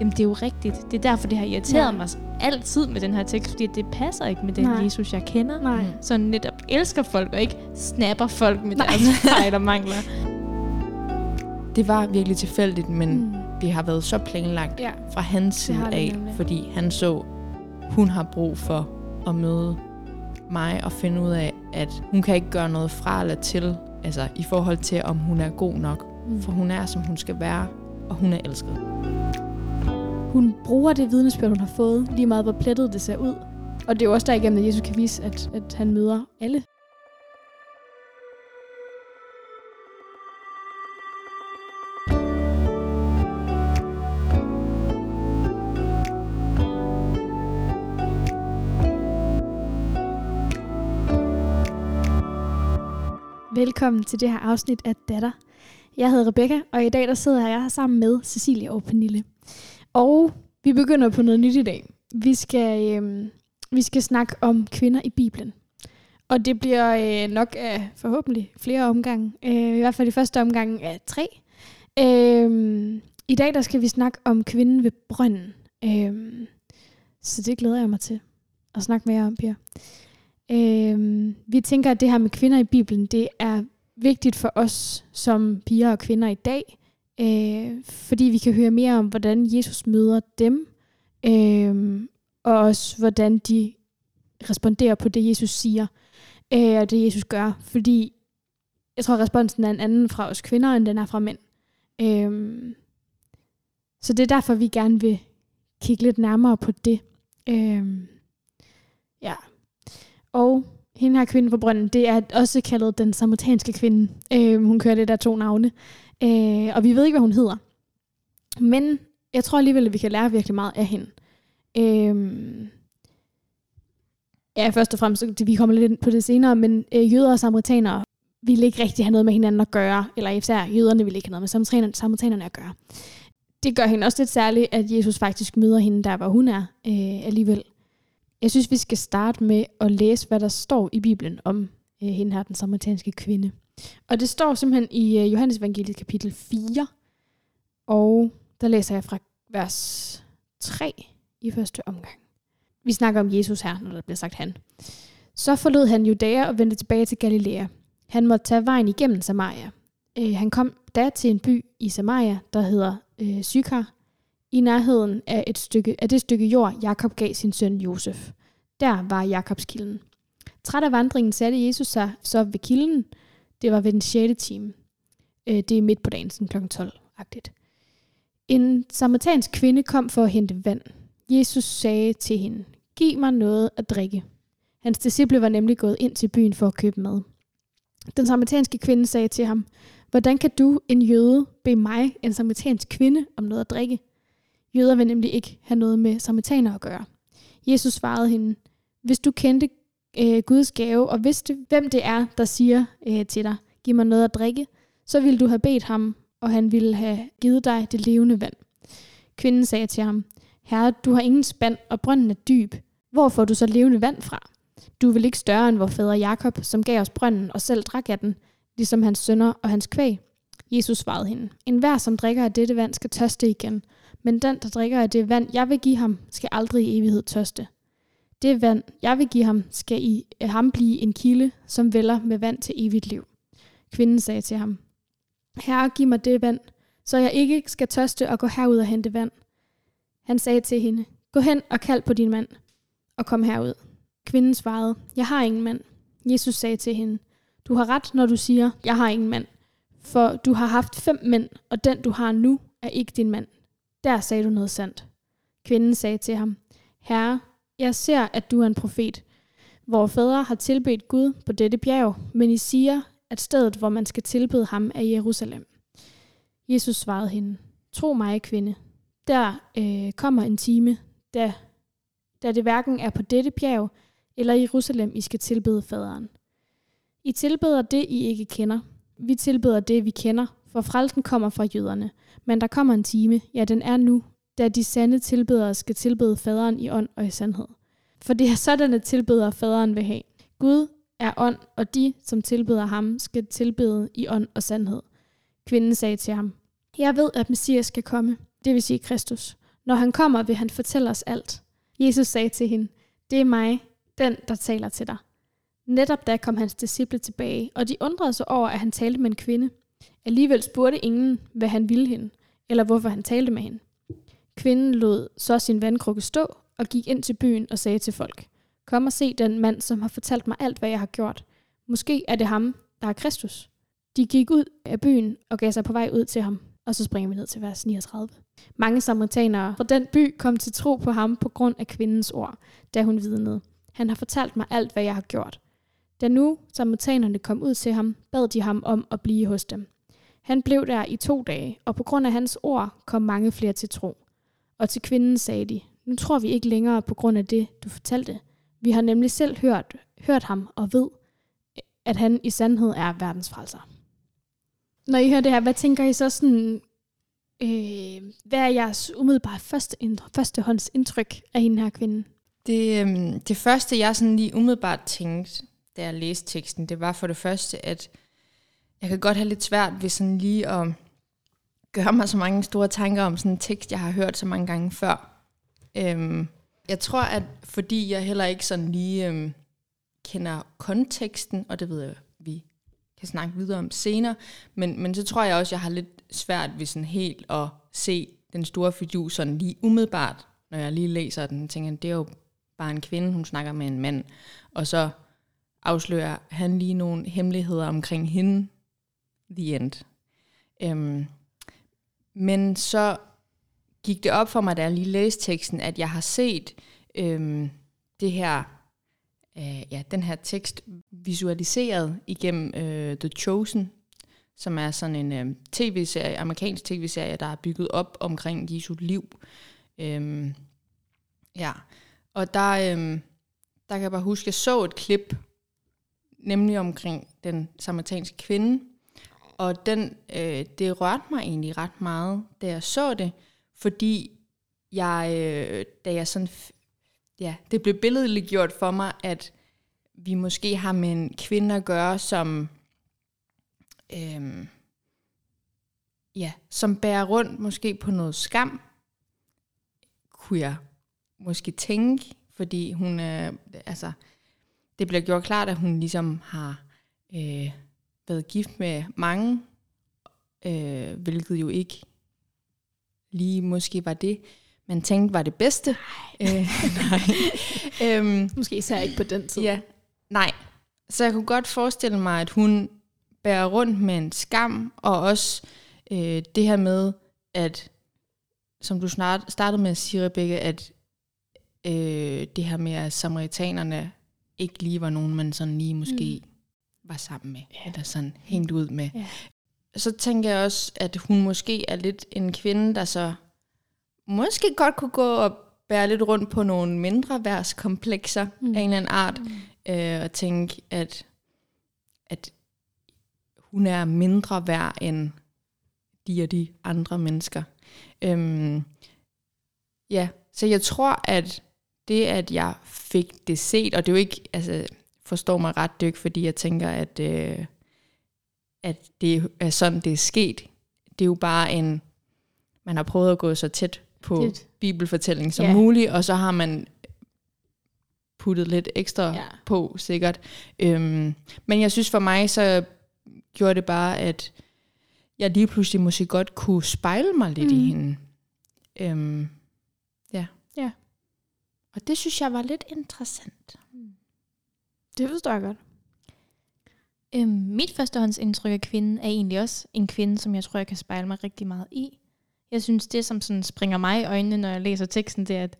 Jamen, det er jo rigtigt. Det er derfor, det har irriteret Ja. mig altid med den her tekst, fordi det passer ikke med den Nej. Jesus, jeg kender. Nej. Så netop elsker folk, og ikke snapper folk med Nej. deres fejl og mangler. Det var virkelig tilfældigt, men Mm. mm. det har været så planlagt Ja. fra hans side af, nemlig. fordi han så, hun har brug for at møde mig og finde ud af, at hun kan ikke gøre noget fra eller til, altså i forhold til, om hun er god nok. Mm. For hun er, som hun skal være, og hun er elsket. Hun bruger det vidnesbyrd, hun har fået, lige meget hvor plettet det ser ud. Og det er jo også derigennem, at Jesus kan vise, at, at han møder alle. Velkommen til det her afsnit af Datter. Jeg hedder Rebecca, og i dag der sidder jeg her sammen med Cecilia og Pernille. Og vi begynder på noget nyt i dag. Vi skal, øh, vi skal snakke om kvinder i Bibelen. Og det bliver øh, nok af forhåbentlig flere omgange. Øh, I hvert fald i første omgang af tre. Øh, I dag der skal vi snakke om kvinden ved brønden. Øh, så det glæder jeg mig til at snakke mere om, Pia. Øh, vi tænker, at det her med kvinder i Bibelen, det er vigtigt for os som piger og kvinder i dag, øh, fordi vi kan høre mere om, hvordan Jesus møder dem, øh, og også hvordan de responderer på det, Jesus siger, øh, og det, Jesus gør. Fordi jeg tror, responsen er en anden fra os kvinder, end den er fra mænd. Øh, så det er derfor, vi gerne vil kigge lidt nærmere på det. Øh, ja. Og hende her kvinde på brønden, det er også kaldet den samaritanske kvinde. Øh, hun kører det der to navne. Øh, og vi ved ikke, hvad hun hedder. Men jeg tror alligevel, at vi kan lære virkelig meget af hende. Øh, ja, først og fremmest, så vi kommer lidt ind på det senere, men øh, jøder og samaritanere ville ikke rigtig have noget med hinanden at gøre, eller især jøderne ville ikke have noget med samaritanerne, samaritanerne at gøre. Det gør hende også lidt særligt, at Jesus faktisk møder hende der, hvor hun er øh, alligevel. Jeg synes, vi skal starte med at læse, hvad der står i Bibelen om øh, hende her, den samaritanske kvinde. Og det står simpelthen i øh, Johannes evangeliet kapitel 4, og der læser jeg fra vers 3 i første omgang. Vi snakker om Jesus her, når der bliver sagt han. Så forlod han Judæa og vendte tilbage til Galilea. Han måtte tage vejen igennem Samaria. Øh, han kom da til en by i Samaria, der hedder øh, Sykar, i nærheden af, et stykke, af det stykke jord, Jakob gav sin søn Josef. Der var Jakobs kilden. Træt af vandringen satte Jesus sig så ved kilden. Det var ved den 6. time. Øh, det er midt på dagen, sådan kl. 12-agtigt. En samaritansk kvinde kom for at hente vand. Jesus sagde til hende, giv mig noget at drikke. Hans disciple var nemlig gået ind til byen for at købe mad. Den samaritanske kvinde sagde til ham, hvordan kan du, en jøde, bede mig, en samaritansk kvinde, om noget at drikke? Jøder vil nemlig ikke have noget med samaritaner at gøre. Jesus svarede hende, hvis du kendte øh, Guds gave og vidste, hvem det er, der siger øh, til dig, giv mig noget at drikke, så ville du have bedt ham, og han ville have givet dig det levende vand. Kvinden sagde til ham, Herre, du har ingen spand, og brønden er dyb. Hvor får du så levende vand fra? Du er vel ikke større end vor fader Jakob, som gav os brønden og selv drak af den, ligesom hans sønner og hans kvæg. Jesus svarede hende, En hver, som drikker af dette vand, skal tørste igen, men den, der drikker af det vand, jeg vil give ham, skal aldrig i evighed tørste. Det vand, jeg vil give ham, skal i øh, ham blive en kilde, som vælger med vand til evigt liv. Kvinden sagde til ham, Herre, giv mig det vand, så jeg ikke skal tørste og gå herud og hente vand. Han sagde til hende, gå hen og kald på din mand, og kom herud. Kvinden svarede, jeg har ingen mand. Jesus sagde til hende, du har ret, når du siger, jeg har ingen mand. For du har haft fem mænd, og den du har nu er ikke din mand. Der sagde du noget sandt. Kvinden sagde til ham, Herre, jeg ser, at du er en profet. Hvor fædre har tilbedt Gud på dette bjerg, men I siger, at stedet, hvor man skal tilbede ham, er Jerusalem. Jesus svarede hende, tro mig, kvinde. Der øh, kommer en time, da, da det hverken er på dette bjerg eller i Jerusalem, I skal tilbede faderen. I tilbeder det, I ikke kender. Vi tilbeder det, vi kender, for frelsen kommer fra jøderne. Men der kommer en time, ja den er nu, da de sande tilbedere skal tilbede faderen i ånd og i sandhed. For det er sådanne tilbedere, faderen vil have. Gud er ånd, og de, som tilbeder ham, skal tilbede i ånd og sandhed. Kvinden sagde til ham, Jeg ved, at Messias skal komme, det vil sige Kristus. Når han kommer, vil han fortælle os alt. Jesus sagde til hende, det er mig, den, der taler til dig. Netop da kom hans disciple tilbage, og de undrede sig over, at han talte med en kvinde. Alligevel spurgte ingen, hvad han ville hende, eller hvorfor han talte med hende. Kvinden lod så sin vandkrukke stå og gik ind til byen og sagde til folk, Kom og se den mand, som har fortalt mig alt, hvad jeg har gjort. Måske er det ham, der er Kristus. De gik ud af byen og gav sig på vej ud til ham. Og så springer vi ned til vers 39. Mange samaritanere fra den by kom til tro på ham på grund af kvindens ord, da hun vidnede. Han har fortalt mig alt, hvad jeg har gjort. Da nu samaritanerne kom ud til ham, bad de ham om at blive hos dem. Han blev der i to dage, og på grund af hans ord kom mange flere til tro. Og til kvinden sagde de, nu tror vi ikke længere på grund af det, du fortalte. Vi har nemlig selv hørt, hørt ham og ved, at han i sandhed er verdens frelser. Når I hører det her, hvad tænker I så sådan, øh, hvad er jeres umiddelbare første, førstehånds indtryk af hende her kvinde? Det, øhm, det første, jeg sådan lige umiddelbart tænkte, da jeg læste teksten, det var for det første, at jeg kan godt have lidt svært ved sådan lige at gøre mig så mange store tanker om sådan en tekst, jeg har hørt så mange gange før. Øhm, jeg tror, at fordi jeg heller ikke sådan lige øhm, kender konteksten, og det ved jeg, vi kan snakke videre om senere, men, men så tror jeg også, jeg har lidt svært ved sådan helt at se den store fidu sådan lige umiddelbart, når jeg lige læser den, tænker det er jo bare en kvinde, hun snakker med en mand, og så afslører han lige nogle hemmeligheder omkring hende, the end. Øhm, men så gik det op for mig, da jeg lige læste teksten, at jeg har set øhm, det her, øh, ja, den her tekst visualiseret igennem øh, The Chosen, som er sådan en øh, tv-serie, amerikansk tv-serie, der er bygget op omkring Jesu liv. Øhm, ja, og der, øhm, der kan jeg bare huske, at jeg så et klip, nemlig omkring den samaritanske kvinde, og den, øh, det rørte mig egentlig ret meget, da jeg så det, fordi jeg, øh, da jeg sådan, ja, det blev billedligt gjort for mig, at vi måske har med en kvinde at gøre, som, øh, ja, som bærer rundt måske på noget skam, kunne jeg måske tænke, fordi hun øh, altså, det bliver gjort klart, at hun ligesom har øh, været gift med mange, øh, hvilket jo ikke lige måske var det, man tænkte var det bedste. Nej. Øh, nej. øhm, måske især ikke på den tid. Ja, nej. Så jeg kunne godt forestille mig, at hun bærer rundt med en skam, og også øh, det her med, at som du snart startede med at sige, Rebecca, at øh, det her med, at samaritanerne ikke lige var nogen, man sådan lige måske mm. Var sammen med, yeah. eller sådan hængt ud med. Yeah. Så tænker jeg også, at hun måske er lidt en kvinde, der så måske godt kunne gå og bære lidt rundt på nogle mindre værtskomplekser mm. af en eller anden art, mm. øh, og tænke, at, at hun er mindre værd end de og de andre mennesker. Øhm, ja, så jeg tror, at det, at jeg fik det set, og det er jo ikke, altså forstår mig ret, ikke fordi, jeg tænker, at, øh, at det er sådan, det er sket. Det er jo bare en, man har prøvet at gå så tæt på lidt. bibelfortælling som ja. muligt, og så har man puttet lidt ekstra ja. på, sikkert. Øhm, men jeg synes for mig, så gjorde det bare, at jeg lige pludselig måske godt kunne spejle mig lidt mm. i hende. Øhm, ja. Ja. Og det synes jeg var lidt interessant. Det forstår jeg godt. Øhm, mit førstehåndsindtryk af kvinden er egentlig også en kvinde, som jeg tror, jeg kan spejle mig rigtig meget i. Jeg synes, det som sådan springer mig i øjnene, når jeg læser teksten, det er, at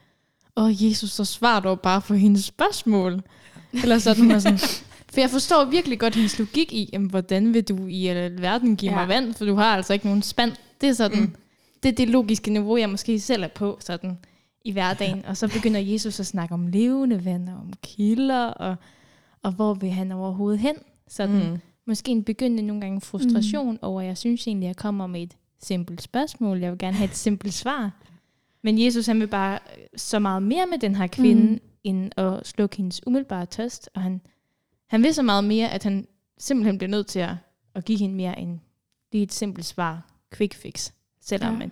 åh, Jesus, så svar dog bare på hendes spørgsmål. Eller sådan, man sådan, for jeg forstår virkelig godt hendes logik i, jamen, hvordan vil du i verden give ja. mig vand, for du har altså ikke nogen spand. Det er sådan, mm. det er det logiske niveau, jeg måske selv er på sådan i hverdagen. Og så begynder Jesus at snakke om levende vand og om kilder, og, og hvor vil han overhovedet hen? Sådan, mm. Måske en begyndende nogle gange frustration mm. over, at jeg synes egentlig, at jeg kommer med et simpelt spørgsmål. Jeg vil gerne have et simpelt svar. Men Jesus han vil bare så meget mere med den her kvinde, mm. end at slukke hendes umiddelbare tørst. Og han, han vil så meget mere, at han simpelthen bliver nødt til at, at give hende mere end lige et simpelt svar, quick fix. Selvom ja.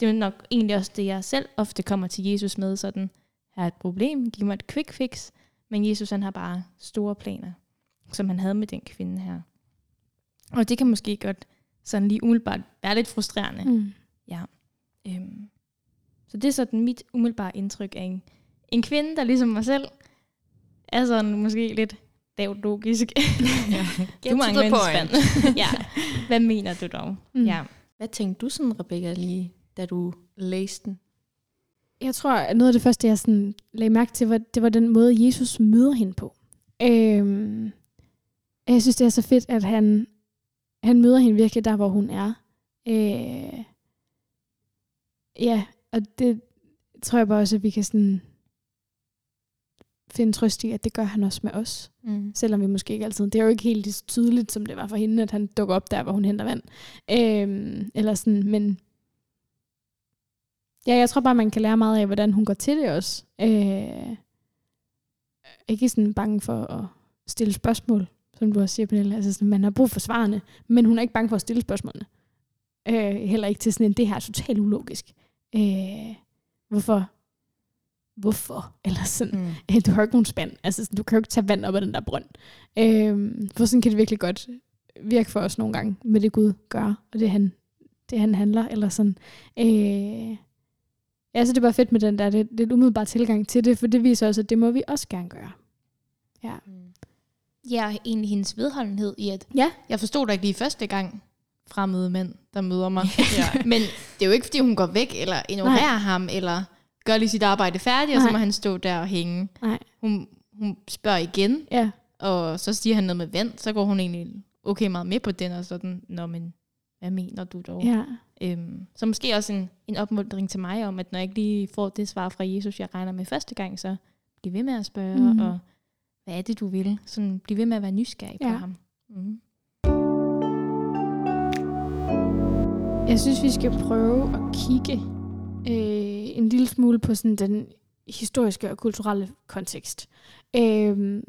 det er nok egentlig også det, jeg selv ofte kommer til Jesus med, sådan, her er et problem, giv mig et quick fix. Men Jesus han har bare store planer, som han havde med den kvinde her. Og det kan måske godt sådan lige umiddelbart være lidt frustrerende. Mm. Ja. Øhm. Så det er sådan mit umiddelbare indtryk af en, en kvinde, der ligesom mig selv, er sådan måske lidt lavt logisk. Ja. du mangler en spand. ja. Hvad mener du dog? Mm. Ja. Hvad tænkte du sådan, Rebecca, lige da du læste den? Jeg tror, at noget af det første, jeg sådan lagde mærke til, var, det var den måde, Jesus møder hende på. Øhm, jeg synes, det er så fedt, at han, han møder hende virkelig der, hvor hun er. Øh, ja, og det tror jeg bare også, at vi kan sådan finde trøst i, at det gør han også med os. Mm. Selvom vi måske ikke altid... Det er jo ikke helt så tydeligt, som det var for hende, at han dukker op der, hvor hun henter vand. Øhm, eller sådan, men... Ja, jeg tror bare, man kan lære meget af, hvordan hun går til det også. Øh, ikke sådan bange for at stille spørgsmål, som du også siger, Pernille. Altså, sådan, man har brug for svarene, men hun er ikke bange for at stille spørgsmålene. Øh, heller ikke til sådan en, det her er totalt ulogisk. Øh, hvorfor? Hvorfor? Eller sådan, Mm. du har ikke nogen spand. Altså, sådan, du kan jo ikke tage vand op af den der brønd. Øhm, for sådan kan det virkelig godt virke for os nogle gange, med det Gud gør, og det han, det han handler, eller sådan. Øh, ja, så det er bare fedt med den der lidt, lidt umiddelbare tilgang til det, for det viser også, at det må vi også gerne gøre. Ja. Mm. Ja, egentlig hendes vedholdenhed i, at Ja. jeg forstod da ikke lige første gang fremmede mænd, der møder mig. ja. Men det er jo ikke, fordi hun går væk, eller ignorerer Nej. ham, eller gør lige sit arbejde færdigt, og så Nej. må han stå der og hænge. Nej. Hun, hun spørger igen, Ja. og så siger han noget med vand, så går hun egentlig okay meget med på den, og sådan, nå men, hvad mener du dog? Ja. Øhm, så måske også en, en opmuntring til mig om, at når jeg ikke lige får det svar fra Jesus, jeg regner med første gang, så bliv ved med at spørge, mm. og hvad er det, du vil? Sådan, bliv ved med at være nysgerrig Ja. på ham. Mm. Jeg synes, vi skal prøve at kigge øh, en lille smule på sådan den historiske og kulturelle kontekst. Øh,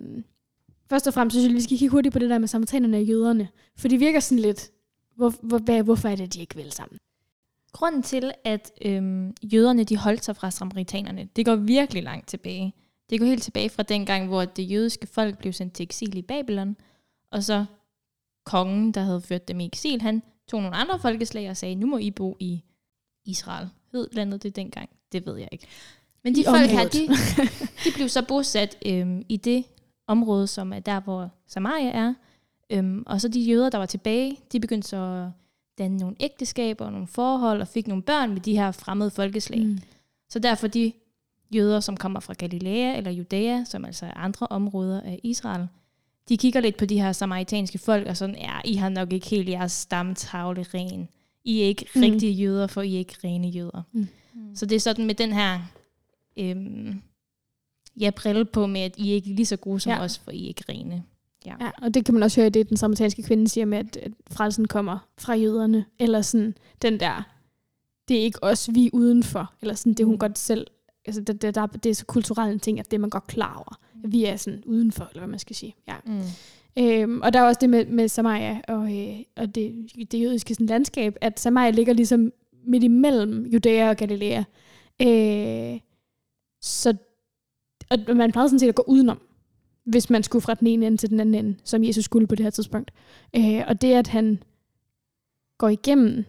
først og fremmest synes jeg, vi skal kigge hurtigt på det der med samaritanerne og jøderne. For det virker sådan lidt, hvor, hvor, hvorfor er det, de ikke vil sammen? Grunden til, at øhm, jøderne de holdt sig fra samaritanerne, det går virkelig langt tilbage. Det går helt tilbage fra dengang, hvor det jødiske folk blev sendt til eksil i Babylon, og så kongen, der havde ført dem i eksil, han tog nogle andre folkeslag og sagde, nu må I bo i Israel. Hed landet det dengang? Det ved jeg ikke. Men de I folk her, området. de, de blev så bosat øhm, i det område, som er der, hvor Samaria er. Øhm, og så de jøder, der var tilbage, de begyndte så at danne nogle ægteskaber og nogle forhold, og fik nogle børn med de her fremmede folkeslag. Mm. Så derfor de jøder, som kommer fra Galilea eller Judæa, som altså er andre områder af Israel, de kigger lidt på de her samaritanske folk, og sådan, ja, I har nok ikke helt jeres stamtavle ren. I er ikke Mm. mm. rigtige jøder, for I er ikke rene jøder. Mm. Så det er sådan med den her øhm, ja, brille på med, at I er ikke lige så gode som ja. os, for I er ikke rene. Ja, og det kan man også høre i det, den samaritanske kvinde siger med, at, at frelsen kommer fra jøderne. Eller sådan den der, det er ikke os, vi er udenfor. Eller sådan det, hun Mm. godt selv, altså det, det, der, det er så kulturelt en ting, at det er man godt klar over. At vi er sådan udenfor, eller hvad man skal sige. Ja. Mm. Øhm, og der er også det med, med Samaria og, øh, og det, det jødiske sådan, landskab, at Samaria ligger ligesom midt imellem Judæa og Galilea. Øh, så og man plejede sådan set at gå udenom, hvis man skulle fra den ene ende til den anden ende, som Jesus skulle på det her tidspunkt. Øh, og det, at han går igennem,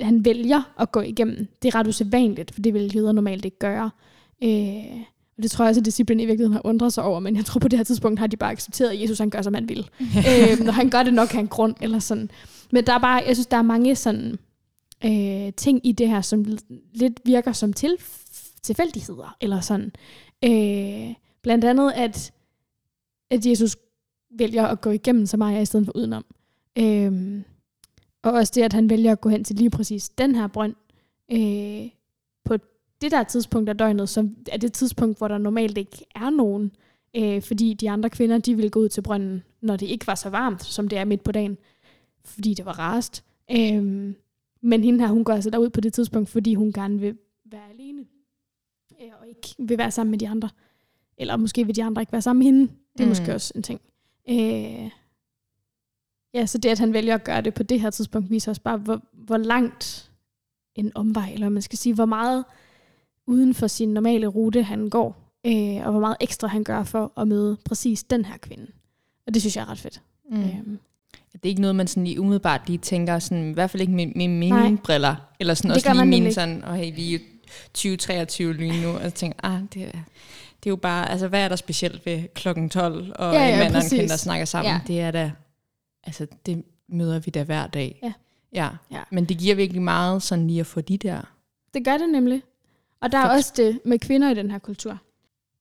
han vælger at gå igennem, det er ret usædvanligt, for det vil jøder normalt ikke gøre. Øh, og det tror jeg også, at disciplinen i virkeligheden har undret sig over, men jeg tror på det her tidspunkt har de bare accepteret, at Jesus han gør, som han vil. øh, når han gør det nok, har en grund, eller sådan. Men der er bare, jeg synes, der er mange sådan øh, ting i det her, som lidt virker som til, tilfældigheder, eller sådan. Øh, blandt andet, at, at Jesus vælger at gå igennem Samaria i stedet for udenom. Øhm, og også det, at han vælger at gå hen til lige præcis den her brønd, øh, på det der tidspunkt af døgnet, som er det tidspunkt, hvor der normalt ikke er nogen, øh, fordi de andre kvinder, de ville gå ud til brønden, når det ikke var så varmt, som det er midt på dagen, fordi det var rast. Øh, men hende her, hun går altså derud på det tidspunkt, fordi hun gerne vil være alene, øh, og ikke vil være sammen med de andre. Eller måske vil de andre ikke være sammen med hende. Det er mm. Måske også en ting. Øh, ja, så det, at han vælger at gøre det på det her tidspunkt, viser os bare, hvor, hvor langt en omvej, eller man skal sige, hvor meget uden for sin normale rute han går, øh, og hvor meget ekstra han gør for at møde præcis den her kvinde. Og det synes jeg er ret fedt. Mm. Øhm, Det er ikke noget, man sådan lige umiddelbart lige tænker, sådan, i hvert fald ikke med, med mine Nej. briller, eller sådan Det også lige nemlig sådan, og hey, vi er jo 2023 lige nu, og tænker, ah, det er, det er jo bare, altså hvad er der specielt ved klokken 12, og Ja, ja, en mand og en der snakker sammen, Ja. det er da, altså det møder vi da hver dag. Ja. ja. Ja. Men det giver virkelig meget sådan lige at få de der. Det gør det nemlig. Og der er også det med kvinder i den her kultur,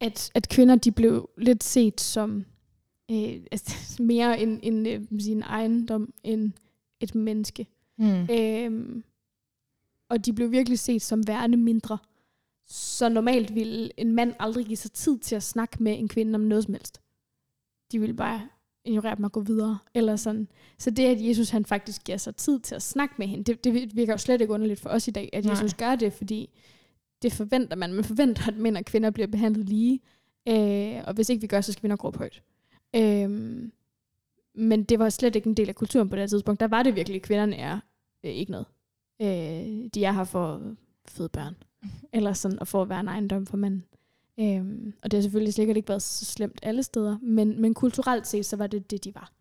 at, at kvinder de blev lidt set som øh, altså, mere en, en, øh, sin ejendom end et menneske. Mm. Øhm, og de blev virkelig set som værende mindre. Så normalt ville en mand aldrig give sig tid til at snakke med en kvinde om noget som helst. De ville bare ignorere dem og gå videre. Eller sådan. Så det, at Jesus han faktisk giver sig tid til at snakke med hende, det, det virker jo slet ikke underligt for os i dag, at Nej. Jesus gør det, fordi det forventer man. Man forventer, at mænd og kvinder bliver behandlet lige. Øh, og hvis ikke vi gør, så skal vi nok råbe højt. Øh, men det var slet ikke en del af kulturen på det tidspunkt. Der var det virkelig, at kvinderne er øh, ikke noget. Øh, de er her for føde børn. Eller sådan, og for at være en ejendom for mænd. Øhm, og det har selvfølgelig sikkert ikke været så slemt alle steder, men, men kulturelt set, så var det det, de var.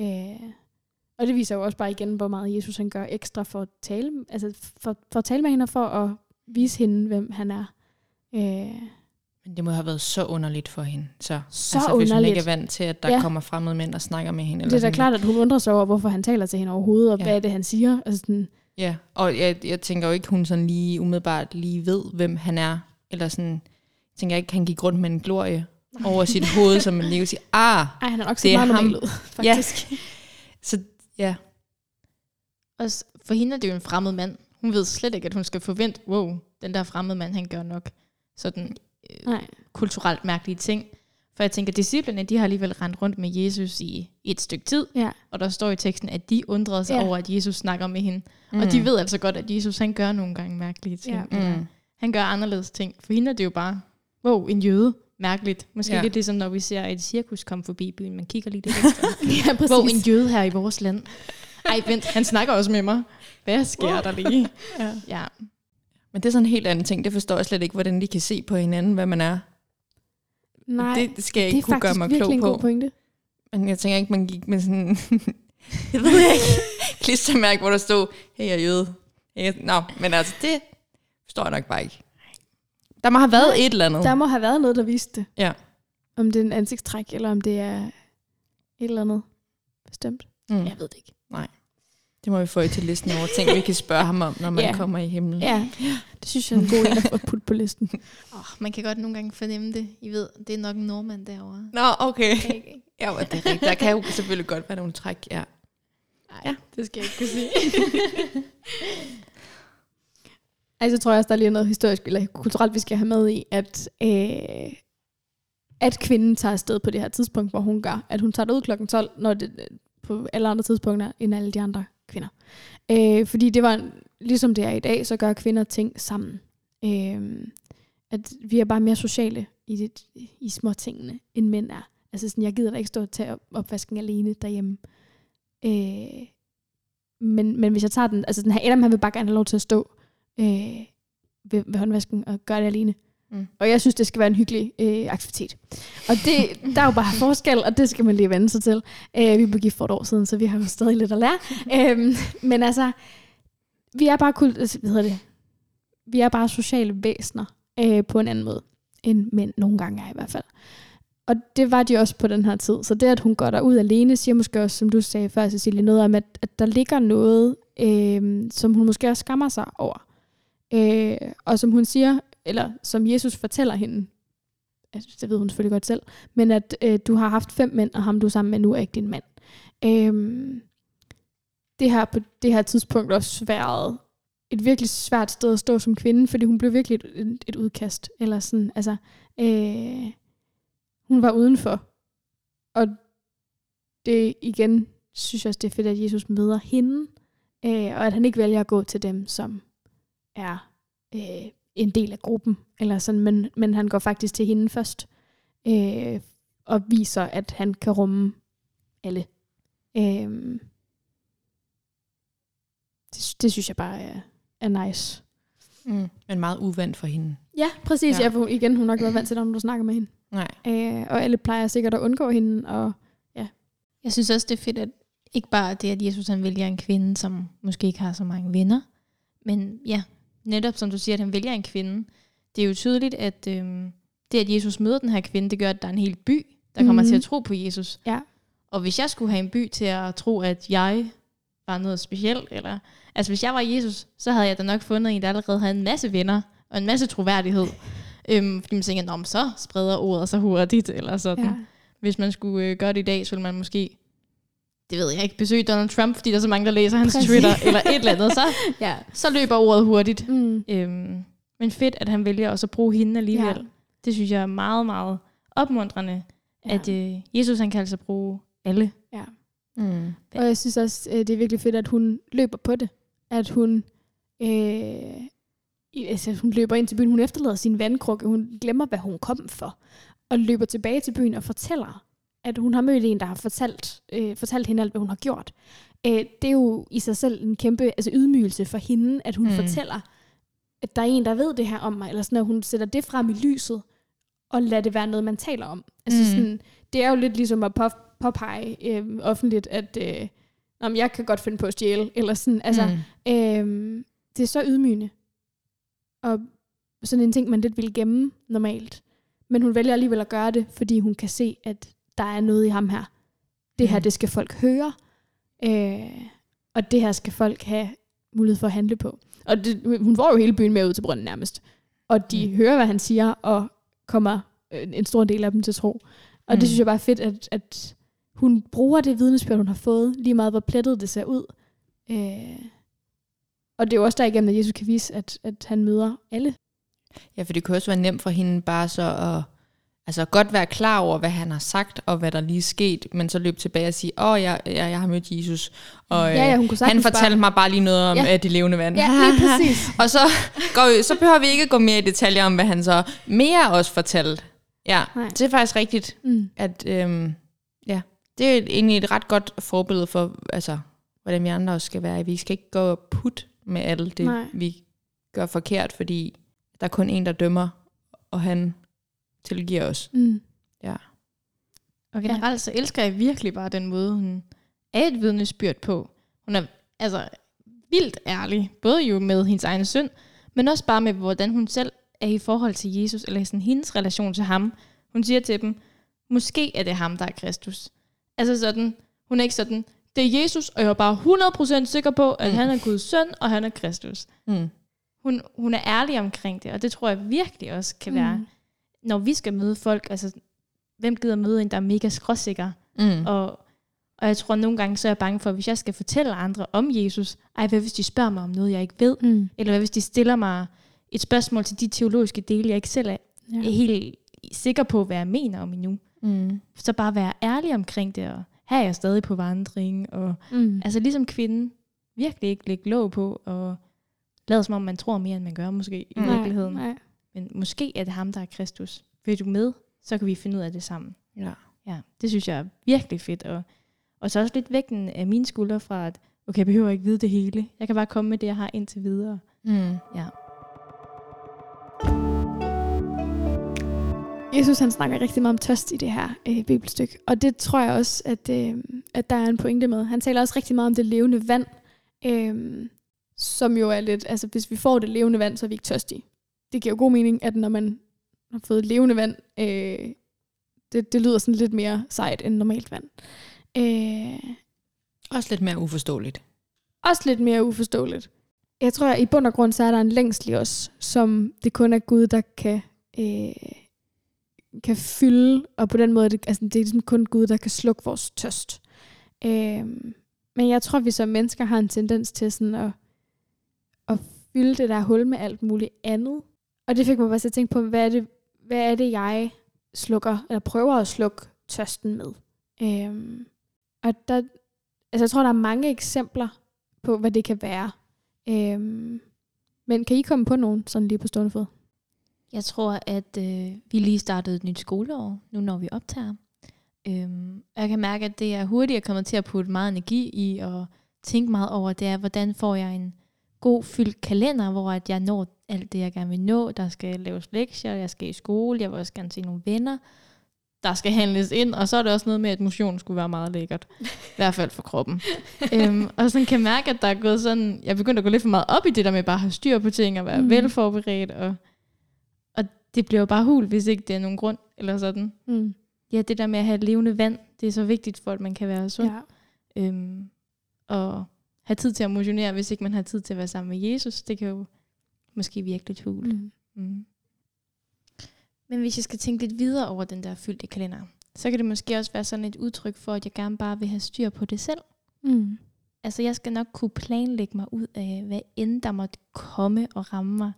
Øh, og det viser jo også bare igen, hvor meget Jesus han gør ekstra for at tale, altså for, for at tale med hende, for at vise hende, hvem han er. Øh, Men det må have været så underligt for hende. Så, Så altså, hvis hun underligt. ikke er vant til, at der Ja. kommer fremmede mænd og snakker med hende. det er da klart, at hun undrer sig over, hvorfor han taler til hende overhovedet, og Ja. hvad er det, han siger. Altså sådan, Ja, og jeg, jeg tænker jo ikke, hun sådan lige umiddelbart lige ved, hvem han er. Eller sådan, jeg tænker ikke, han gik rundt med en glorie over sit hoved, som man lige vil sige, ah, ej, han er nok Det er meget ham. ud, faktisk. så ja. Også for hende er det jo en fremmed mand. Hun ved slet ikke, at hun skal forvente, wow, den der fremmede mand, han gør nok sådan øh, Nej. kulturelt mærkelige ting. For jeg tænker, disciplene, de har alligevel rendt rundt med Jesus i et stykke tid, Ja. og der står i teksten, at de undrede sig Ja. over, at Jesus snakker med hende. Mm. Og de ved altså godt, at Jesus, han gør nogle gange mærkelige ting. Ja. Mm. Han gør anderledes ting. For hende er det jo bare, wow, en jøde. Mærkeligt. Måske Ja. lidt ligesom, når vi ser et cirkus komme forbi byen. Man kigger lige lidt ekstra. ja, præcis. wow, en jøde her i vores land. Ej, vent, han snakker også med mig. Hvad sker der lige? ja. Ja. Men det er sådan en helt anden ting. Det forstår jeg slet ikke, hvordan de kan se på hinanden, hvad man er. Nej, det, det skal jeg det ikke er kunne gøre faktisk mig klog en på. god pointe. Men jeg tænker ikke, man gik med sådan... jeg ved ikke. Klistermærke, hvor der stod, hey, jeg er jøde. Jeg- Nå, men altså, det forstår jeg nok bare ikke. Der må have været Nej, et eller andet. Der må have været noget, der viste det. Ja. Om det er en ansigtstræk, eller om det er et eller andet bestemt. Mm. Jeg ved det ikke. Det må vi få i til listen over ting, vi kan spørge ham om, når man Ja. kommer i himlen. Ja, det synes jeg er en god en at putte på listen. Oh, man kan godt nogle gange fornemme det. I ved, det er nok en nordmand derovre. Nå, okay. Ja, men det er rigtigt. Der kan jo selvfølgelig godt være nogle træk, ja. Nej, ja. det skal jeg ikke kunne sige. Ej, så tror jeg også, der er lige noget historisk eller kulturelt, vi skal have med i, at, øh, at kvinden tager afsted på det her tidspunkt, hvor hun gør, at hun tager det ud klokken 12, når det øh, på alle andre tidspunkter end alle de andre kvinder. Øh, fordi det var, ligesom det er i dag, så gør kvinder ting sammen. Øh, at vi er bare mere sociale i, det, i små tingene, end mænd er. Altså sådan, jeg gider da ikke stå og tage opvasken alene derhjemme. Øh, men, men hvis jeg tager den, altså den her Adam, han vil bare gerne have lov til at stå øh, ved, ved håndvasken og gøre det alene. Mm. Og jeg synes, det skal være en hyggelig øh, aktivitet. Og det, der er jo bare forskel, og det skal man lige vende sig til. Øh, vi blev gift for et år siden, så vi har jo stadig lidt at lære. øhm, men altså, vi er bare kult, altså, hvad hedder det? Vi er bare sociale væsener øh, på en anden måde, end mænd nogle gange er i hvert fald. Og det var de også på den her tid. Så det, at hun går derud alene, siger måske også, som du sagde før, Cecilie, noget om, at, at der ligger noget, øh, som hun måske også skammer sig over. Øh, og som hun siger, eller som Jesus fortæller hende, altså, det ved hun selvfølgelig godt selv, men at øh, du har haft fem mænd, og ham du er sammen med nu er ikke din mand. Øhm, det har på det her tidspunkt også været et virkelig svært sted at stå som kvinde, fordi hun blev virkelig et, et, et udkast. Eller sådan, altså, øh, hun var udenfor. Og det igen, synes jeg også, det er fedt, at Jesus møder hende, øh, og at han ikke vælger at gå til dem, som er øh, en del af gruppen, eller sådan, men, men han går faktisk til hende først, øh, og viser, at han kan rumme alle. Øh, det, det synes jeg bare er er nice. Mm. Men meget uvandt for hende. Ja, præcis. Ja. Ja. Ja, for igen, hun har nok været vant til, når du snakker med hende. Nej. Øh, og alle plejer sikkert at undgå hende. Og Jeg synes også, det er fedt, at ikke bare det, at Jesus han vælger en kvinde, som måske ikke har så mange venner, men ja, netop som du siger, at han vælger en kvinde. Det er jo tydeligt, at øhm, det, at Jesus møder den her kvinde, det gør, at der er en hel by, der kommer Mhm. til at tro på Jesus. Ja. Og hvis jeg skulle have en by til at tro, at jeg var noget specielt, eller altså hvis jeg var Jesus, så havde jeg da nok fundet en, der allerede havde en masse venner, og en masse troværdighed. øhm, fordi man tænker, Nå, så spreder ordet så hurtigt, eller sådan. ja. Hvis man skulle øh, gøre det i dag, så ville man måske, det ved jeg ikke, besøge Donald Trump, fordi der er så mange, der læser hans Præcis. Twitter, eller et eller andet, så, ja. så løber ordet hurtigt. Mm. Øhm, men fedt, at han vælger også at bruge hende alligevel. Ja. Det synes jeg er meget, meget opmuntrende, Ja. at øh, Jesus han kan altså bruge alle. ja. Mm. Og jeg synes også, øh, det er virkelig fedt, at hun løber på det. At hun, øh, altså, hun løber ind til byen, hun efterlader sin vandkrukke, hun glemmer, hvad hun kom for, og løber tilbage til byen og fortæller, at hun har mødt en, der har fortalt, øh, fortalt hende alt, hvad hun har gjort. Øh, det er jo i sig selv en kæmpe altså ydmygelse for hende, at hun Mm. fortæller, at der er en, der ved det her om mig, eller sådan, at hun sætter det frem i lyset, og lader det være noget, man taler om. Altså Mm. sådan, det er jo lidt ligesom at påf- påpege øh, offentligt, at øh, om jeg kan godt finde på at stjæle, eller sådan, altså, mm. øh, det er så ydmygende. Og sådan en ting, man lidt vil gemme normalt. Men hun vælger alligevel at gøre det, fordi hun kan se, at der er noget i ham her. Det her, det skal folk høre. Øh, og det her skal folk have mulighed for at handle på. Og det, hun får jo hele byen med ud til brønden nærmest. Og de Mm. hører, hvad han siger, og kommer øh, en stor del af dem til tro. Og mm. Det synes jeg bare er fedt, at, at hun bruger det vidnesbyrd, hun har fået, lige meget hvor plettet det ser ud. Øh, og det er jo også derigennem, at Jesus kan vise, at, at han møder alle. Ja, for det kan også være nemt for hende bare så at altså godt være klar over, hvad han har sagt, og hvad der lige er sket, men så løbe tilbage og sige, åh, oh, jeg, jeg, jeg har mødt Jesus, og Ja, ja, hun kunne han sagtens fortalte bare... mig bare lige noget om Ja. ja. de levende vand. Ja, lige præcis. og så, går vi, så behøver vi ikke gå mere i detaljer om, hvad han så mere også fortalte. Ja, Nej. det er faktisk rigtigt, Mm. at øhm, ja, det er egentlig et ret godt forbillede for, altså, hvordan vi andre også skal være. Vi skal ikke gå og put med alt det, Nej. vi gør forkert, fordi der er kun en, der dømmer, og han tilgiver os. Mm. Og generelt ja. så elsker jeg virkelig bare den måde, hun er et vidnesbyrd på. Hun er altså vildt ærlig, både jo med hendes egen synd, men også bare med, hvordan hun selv er i forhold til Jesus, eller sådan hendes relation til ham. Hun siger til dem, måske er det ham, der er Kristus. Altså sådan, hun er ikke sådan, det er Jesus, og jeg er bare 100% sikker på, at Mm. mm. han er Guds søn, og han er Kristus. Mm. Hun, hun er ærlig omkring det, og det tror jeg virkelig også kan være, Mm. Når vi skal møde folk, altså hvem gider møde en, der er mega skråsikker, Mm. og, og jeg tror nogle gange, så er jeg bange for, hvis jeg skal fortælle andre om Jesus, ej, hvad hvis de spørger mig om noget, jeg ikke ved? Mm. Eller hvad hvis de stiller mig et spørgsmål til de teologiske dele, jeg ikke selv er, Ja. er helt sikker på, hvad jeg mener om endnu. Mm. Så bare være ærlig omkring det, og her er jeg stadig på vandring, og Mm. altså ligesom kvinden, virkelig ikke lægge låg på, og lade som om man tror mere, end man gør måske i Mm. virkeligheden. Nej, nej. Men måske er det ham, der er Kristus. Vil du med, så kan vi finde ud af det sammen. Ja. Ja, det synes jeg er virkelig fedt. Og, og så også lidt vægten af mine skuldre fra, at okay, jeg behøver ikke vide det hele. Jeg kan bare komme med det, jeg har indtil videre. Mm. Ja. Jesus han snakker rigtig meget om tørst i det her øh, bibelstykke, og det tror jeg også, at, øh, at der er en pointe med. Han taler også rigtig meget om det levende vand, øh, som jo er lidt, altså hvis vi får det levende vand, så er vi ikke tørstige. Det giver jo god mening, at når man har fået levende vand, øh, det, det lyder sådan lidt mere sejt end normalt vand. Øh, Også lidt mere uforståeligt. også lidt mere uforståeligt. Jeg tror, at i bund og grund, så er der en længsel i os, som det kun er Gud, der kan, øh, kan fylde, og på den måde, det, altså, det er ligesom kun Gud, der kan slukke vores tørst. Øh, men jeg tror, vi som mennesker har en tendens til sådan at, at fylde det der hul med alt muligt andet. Og det fik mig bare til at tænke på, hvad er det, hvad er det jeg slukker, eller prøver at slukke tørsten med. Øhm, og der, altså jeg tror, der er mange eksempler på, hvad det kan være. Øhm, men kan I komme på nogen, sådan lige på stående fod? Jeg tror, at øh, vi lige startede et nyt skoleår, nu når vi optager. Øhm, og jeg kan mærke, at det er hurtigt kommer til at putte meget energi i og tænke meget over, det er, hvordan får jeg en god fyldt kalender, hvor at jeg når alt det, jeg gerne vil nå. Der skal laves lektier, jeg skal i skole, jeg vil også gerne se nogle venner. Der skal handles ind, og så er det også noget med, at motion skulle være meget lækkert. I hvert fald for kroppen. øhm, og sådan kan jeg mærke, at der er gået sådan, jeg er begyndt at gå lidt for meget op i det der med bare at have styr på ting, og være mm. velforberedt, og, og det bliver jo bare hul, hvis ikke det er nogen grund, eller sådan. Mm. Ja, det der med at have levende vand, det er så vigtigt for, at man kan være sund. Ja. Øhm, og have tid til at motionere, hvis ikke man har tid til at være sammen med Jesus. Det kan jo måske virke lidt hul. Mm. Mm. Men hvis jeg skal tænke lidt videre over den der fyldte kalender, så kan det måske også være sådan et udtryk for, at jeg gerne bare vil have styr på det selv. Mm. Altså jeg skal nok kunne planlægge mig ud af, hvad end der måtte komme og ramme mig.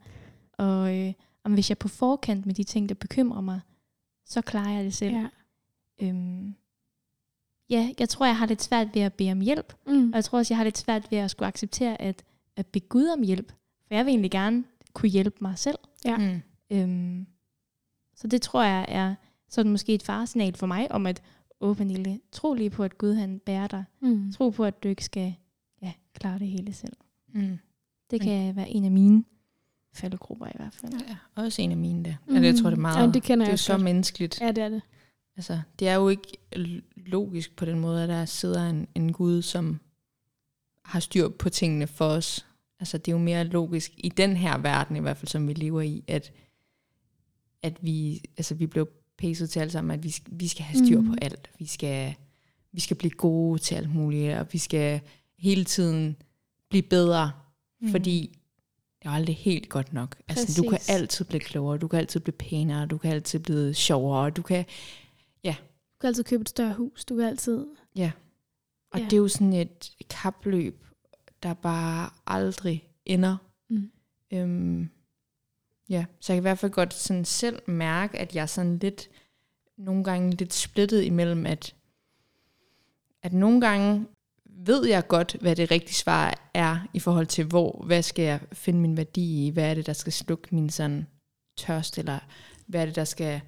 Og øh, om hvis jeg er på forkant med de ting, der bekymrer mig, så klarer jeg det selv. Ja. Øhm, ja, jeg tror, jeg har lidt svært ved at bede om hjælp. Mm. Og jeg tror også, jeg har lidt svært ved at skulle acceptere at, at bede Gud om hjælp. For jeg vil egentlig gerne kunne hjælpe mig selv. Ja. Mm. Øhm, så det tror jeg er sådan måske et faresignal for mig, om at, åh Pernille, tro lige på, at Gud han bærer dig. Mm. Tro på, at du ikke skal ja, klare det hele selv. Mm. Det kan være en af mine faldgrupper i hvert fald. Ja, også en af mine der. Mm. Altså, jeg tror, det er meget. Ja, det kender det er jeg jo så godt. menneskeligt. Ja, det er det. Altså, det er jo ikke logisk på den måde, at der sidder en, en Gud, som har styr på tingene for os. Altså, det er jo mere logisk i den her verden, i hvert fald, som vi lever i, at, at vi, altså, vi blev pæset til alle sammen, at vi, vi skal have styr mm. Mhm. på alt. Vi skal, vi skal blive gode til alt muligt, og vi skal hele tiden blive bedre, mm. fordi det er aldrig helt godt nok. Altså, du kan Præcis. altid blive klogere, du kan altid blive pænere, du kan altid blive sjovere, du kan Du kan altid købe et større hus. Du kan altid... Ja. Og Ja. det er jo sådan et kapløb, der bare aldrig ender. Mm. Øhm, ja, så jeg kan i hvert fald godt sådan selv mærke, at jeg er sådan lidt, nogle gange lidt splittet imellem, at, at nogle gange ved jeg godt, hvad det rigtige svar er, i forhold til, hvor, hvad skal jeg finde min værdi i, hvad er det, der skal slukke min sådan tørst, eller hvad er det, der skal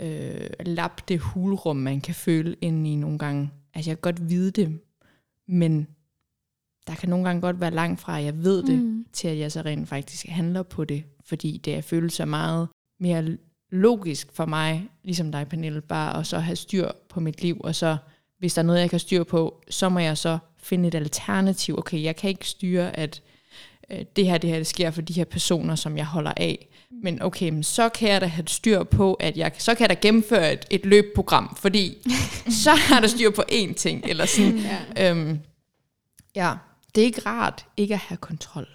øh, lappe det hulrum, man kan føle ind i nogle gange. Altså, jeg kan godt vide det, men der kan nogle gange godt være langt fra, at jeg ved det, Mm. til at jeg så rent faktisk handler på det, fordi det er følelse meget mere logisk for mig, ligesom dig, Pernille, bare at så have styr på mit liv, og så, hvis der er noget, jeg kan have styr på, så må jeg så finde et alternativ. Okay, jeg kan ikke styre, at øh, det her, det her, det sker for de her personer, som jeg holder af. Men okay, men så kan jeg da have styr på, at jeg, så kan jeg da gennemføre et, et løbprogram, fordi så har der styr på én ting, eller sådan. Ja. Øhm, ja, det er ikke rart ikke at have kontrol.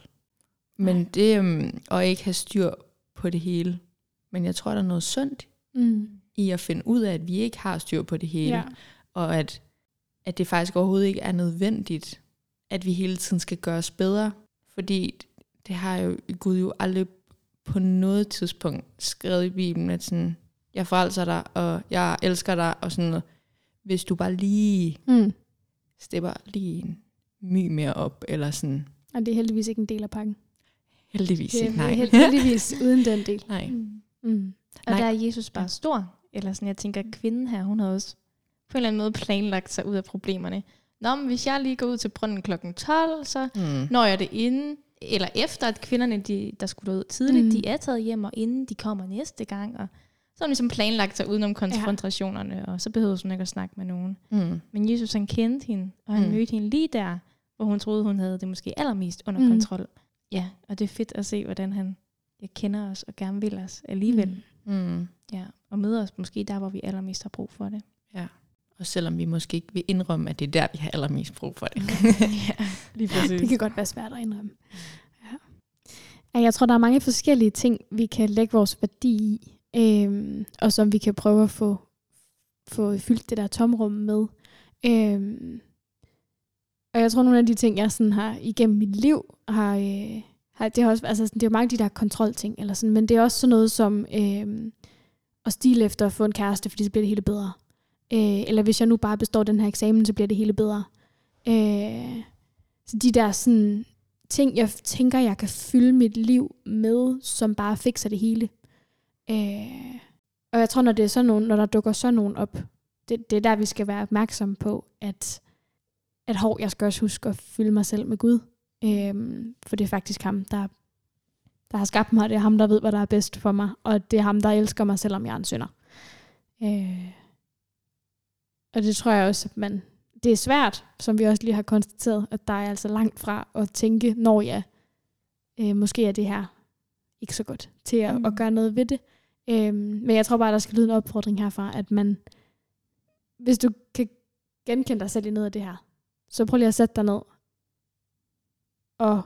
Men det, øhm, og ikke have styr på det hele. Men jeg tror, der er noget sundt Mm. i at finde ud af, at vi ikke har styr på det hele. Ja. Og at, at det faktisk overhovedet ikke er nødvendigt, at vi hele tiden skal gøre os bedre. Fordi det har jo Gud jo aldrig på noget tidspunkt skrevet i Bibelen, at sådan, jeg frelser dig, og jeg elsker dig, og sådan noget. Hvis du bare lige Mm. stepper lige en my mere op, eller sådan, Og det er heldigvis ikke en del af pakken. heldigvis ikke, nej. held- heldigvis uden den del. nej. Mm. Mm. Og Nej. der er Jesus bare stor. Eller sådan, jeg tænker, kvinden her, hun har også på en eller anden måde planlagt sig ud af problemerne. Nå, men hvis jeg lige går ud til brønden klokken 12, så Mm. når jeg det inden, eller efter at kvinderne, de, der skulle ud tidligt, Mm. de er taget hjem, og inden de kommer næste gang. Og så har hun ligesom planlagt sig udenom konfrontationerne, ja. og så behøver hun ikke at snakke med nogen. Mm. Men Jesus, han kendte hende, og han Mm. mødte hende lige der, hvor hun troede, hun havde det måske allermest under Mm. kontrol. Ja, og det er fedt at se, hvordan han ja, kender os og gerne vil os alligevel. Mm. Mm. Ja, og møder os måske der, hvor vi allermest har brug for det. Og selvom vi måske ikke vil indrømme, at det er der, vi har allermest brug for det. ja, lige præcis. Det kan godt være svært at indrømme. Ja. Jeg tror, der er mange forskellige ting, vi kan lægge vores værdi i, øhm, og som vi kan prøve at få, få fyldt det der tomrum med. Øhm, og jeg tror, nogle af de ting, jeg sådan har igennem mit liv, har, øh, har det, har også, altså, sådan, det er jo mange af de der kontrolting, eller sådan, men det er også sådan noget som øh, at stile efter at få en kæreste, fordi så bliver det hele bedre. Øh, eller hvis jeg nu bare består den her eksamen, så bliver det hele bedre. Øh, så de der sådan, ting, jeg tænker, jeg kan fylde mit liv med, som bare fikser det hele. Øh, og jeg tror, når, det er sådan nogen, når der dukker sådan nogen op, det, det er der, vi skal være opmærksom på, at, at hov, jeg skal også huske at fylde mig selv med Gud. Øh, for det er faktisk ham, der, der har skabt mig. Det er ham, der ved, hvad der er bedst for mig. Og det er ham, der elsker mig, selvom jeg er en synder. Øh, og det tror jeg også, at man... Det er svært, som vi også lige har konstateret, at der er altså langt fra at tænke, når jeg øh, måske er det her ikke så godt til at, mm. at gøre noget ved det. Øhm, men jeg tror bare, der skal lyde en opfordring herfra, at man, hvis du kan genkende dig selv i noget af det her, så prøv lige at sætte dig ned og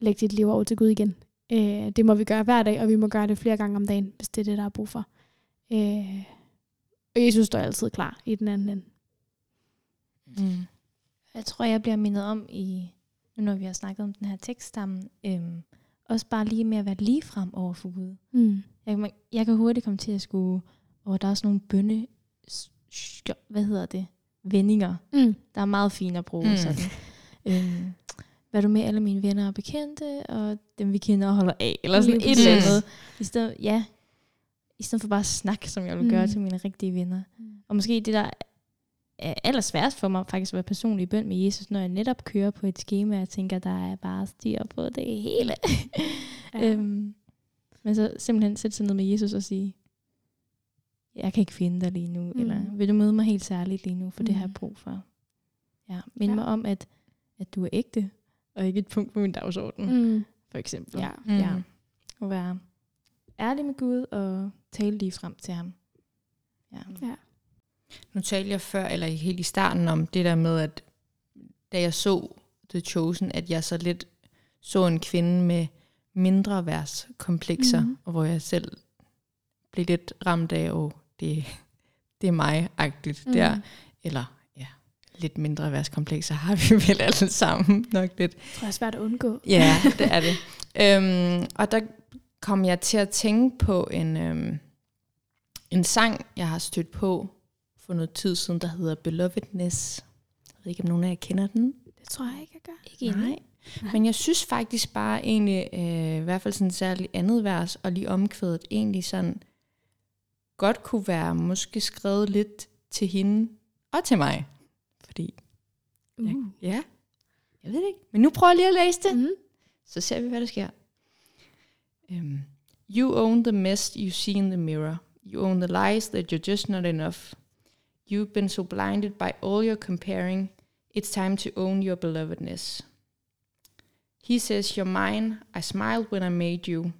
lægge dit liv over til Gud igen. Øh, det må vi gøre hver dag, og vi må gøre det flere gange om dagen, hvis det er det, der er brug for. Øh, og Jesus står altid klar i den anden ende. Mm. Jeg tror, jeg bliver mindet om i, nu når vi har snakket om den her tekststamme, øhm, også bare lige med at være lige frem over for Gud. Mm. Jeg, kan- jeg kan hurtigt komme til at skulle, og der er sådan nogle bønne, hvad hedder det, vendinger, Mm. der er meget fine at bruge. Mm. Sådan. Øhm, hvad du med alle mine venner og bekendte, og dem vi kender og holder af, eller sådan Lige et eller andet. I stedet, ja, i stedet for bare at snakke, som jeg vil Mm. gøre til mine rigtige venner. Mm. Og måske det, der er allersværest for mig, faktisk at være personlig i bøn med Jesus, når jeg netop kører på et schema, og tænker, der er bare styr på det hele. Ja. øhm, men så simpelthen sætte sig ned med Jesus og sige, jeg kan ikke finde dig lige nu, Mm. mm. eller vil du møde mig helt særligt lige nu, for mm. det har jeg Mm. brug for. Ja, mind Ja. mig om, at, at du er ægte, og ikke et punkt på min dagsorden, mm. Mm. for eksempel. Ja. Mm. ja. Og være ærlig med Gud, og tale lige frem til ham. Ja. Ja. Nu talte jeg før, eller helt i starten, om det der med, at da jeg så The Chosen, at jeg så lidt så en kvinde med mindre værtskomplekser, Mhm. mm. og hvor jeg selv blev lidt ramt af, og det, det er mig-agtigt mm. der. Eller ja, lidt mindre værtskomplekser har vi vel alle sammen nok lidt. Det tror jeg er svært at undgå. Ja, det er det. øhm, og der kom jeg til at tænke på en, øhm, en sang, jeg har stødt på for noget tid siden, der hedder Belovedness. Jeg ved ikke, om nogen af jer kender den. Det tror jeg ikke, jeg gør. Ikke Nej. Men jeg synes faktisk bare egentlig, øh, i hvert fald sådan særligt andet vers, og lige omkvædet egentlig sådan, godt kunne være måske skrevet lidt til hende og til mig. Fordi, Uh. ja, jeg ved det ikke. Men nu prøver jeg lige at læse det. Mm. Så ser vi, hvad der sker. Um, you own the mess you see in the mirror. You own the lies that you're just not enough. You've been so blinded by all your comparing. It's time to own your belovedness. He says, You're mine. I smiled when I made you.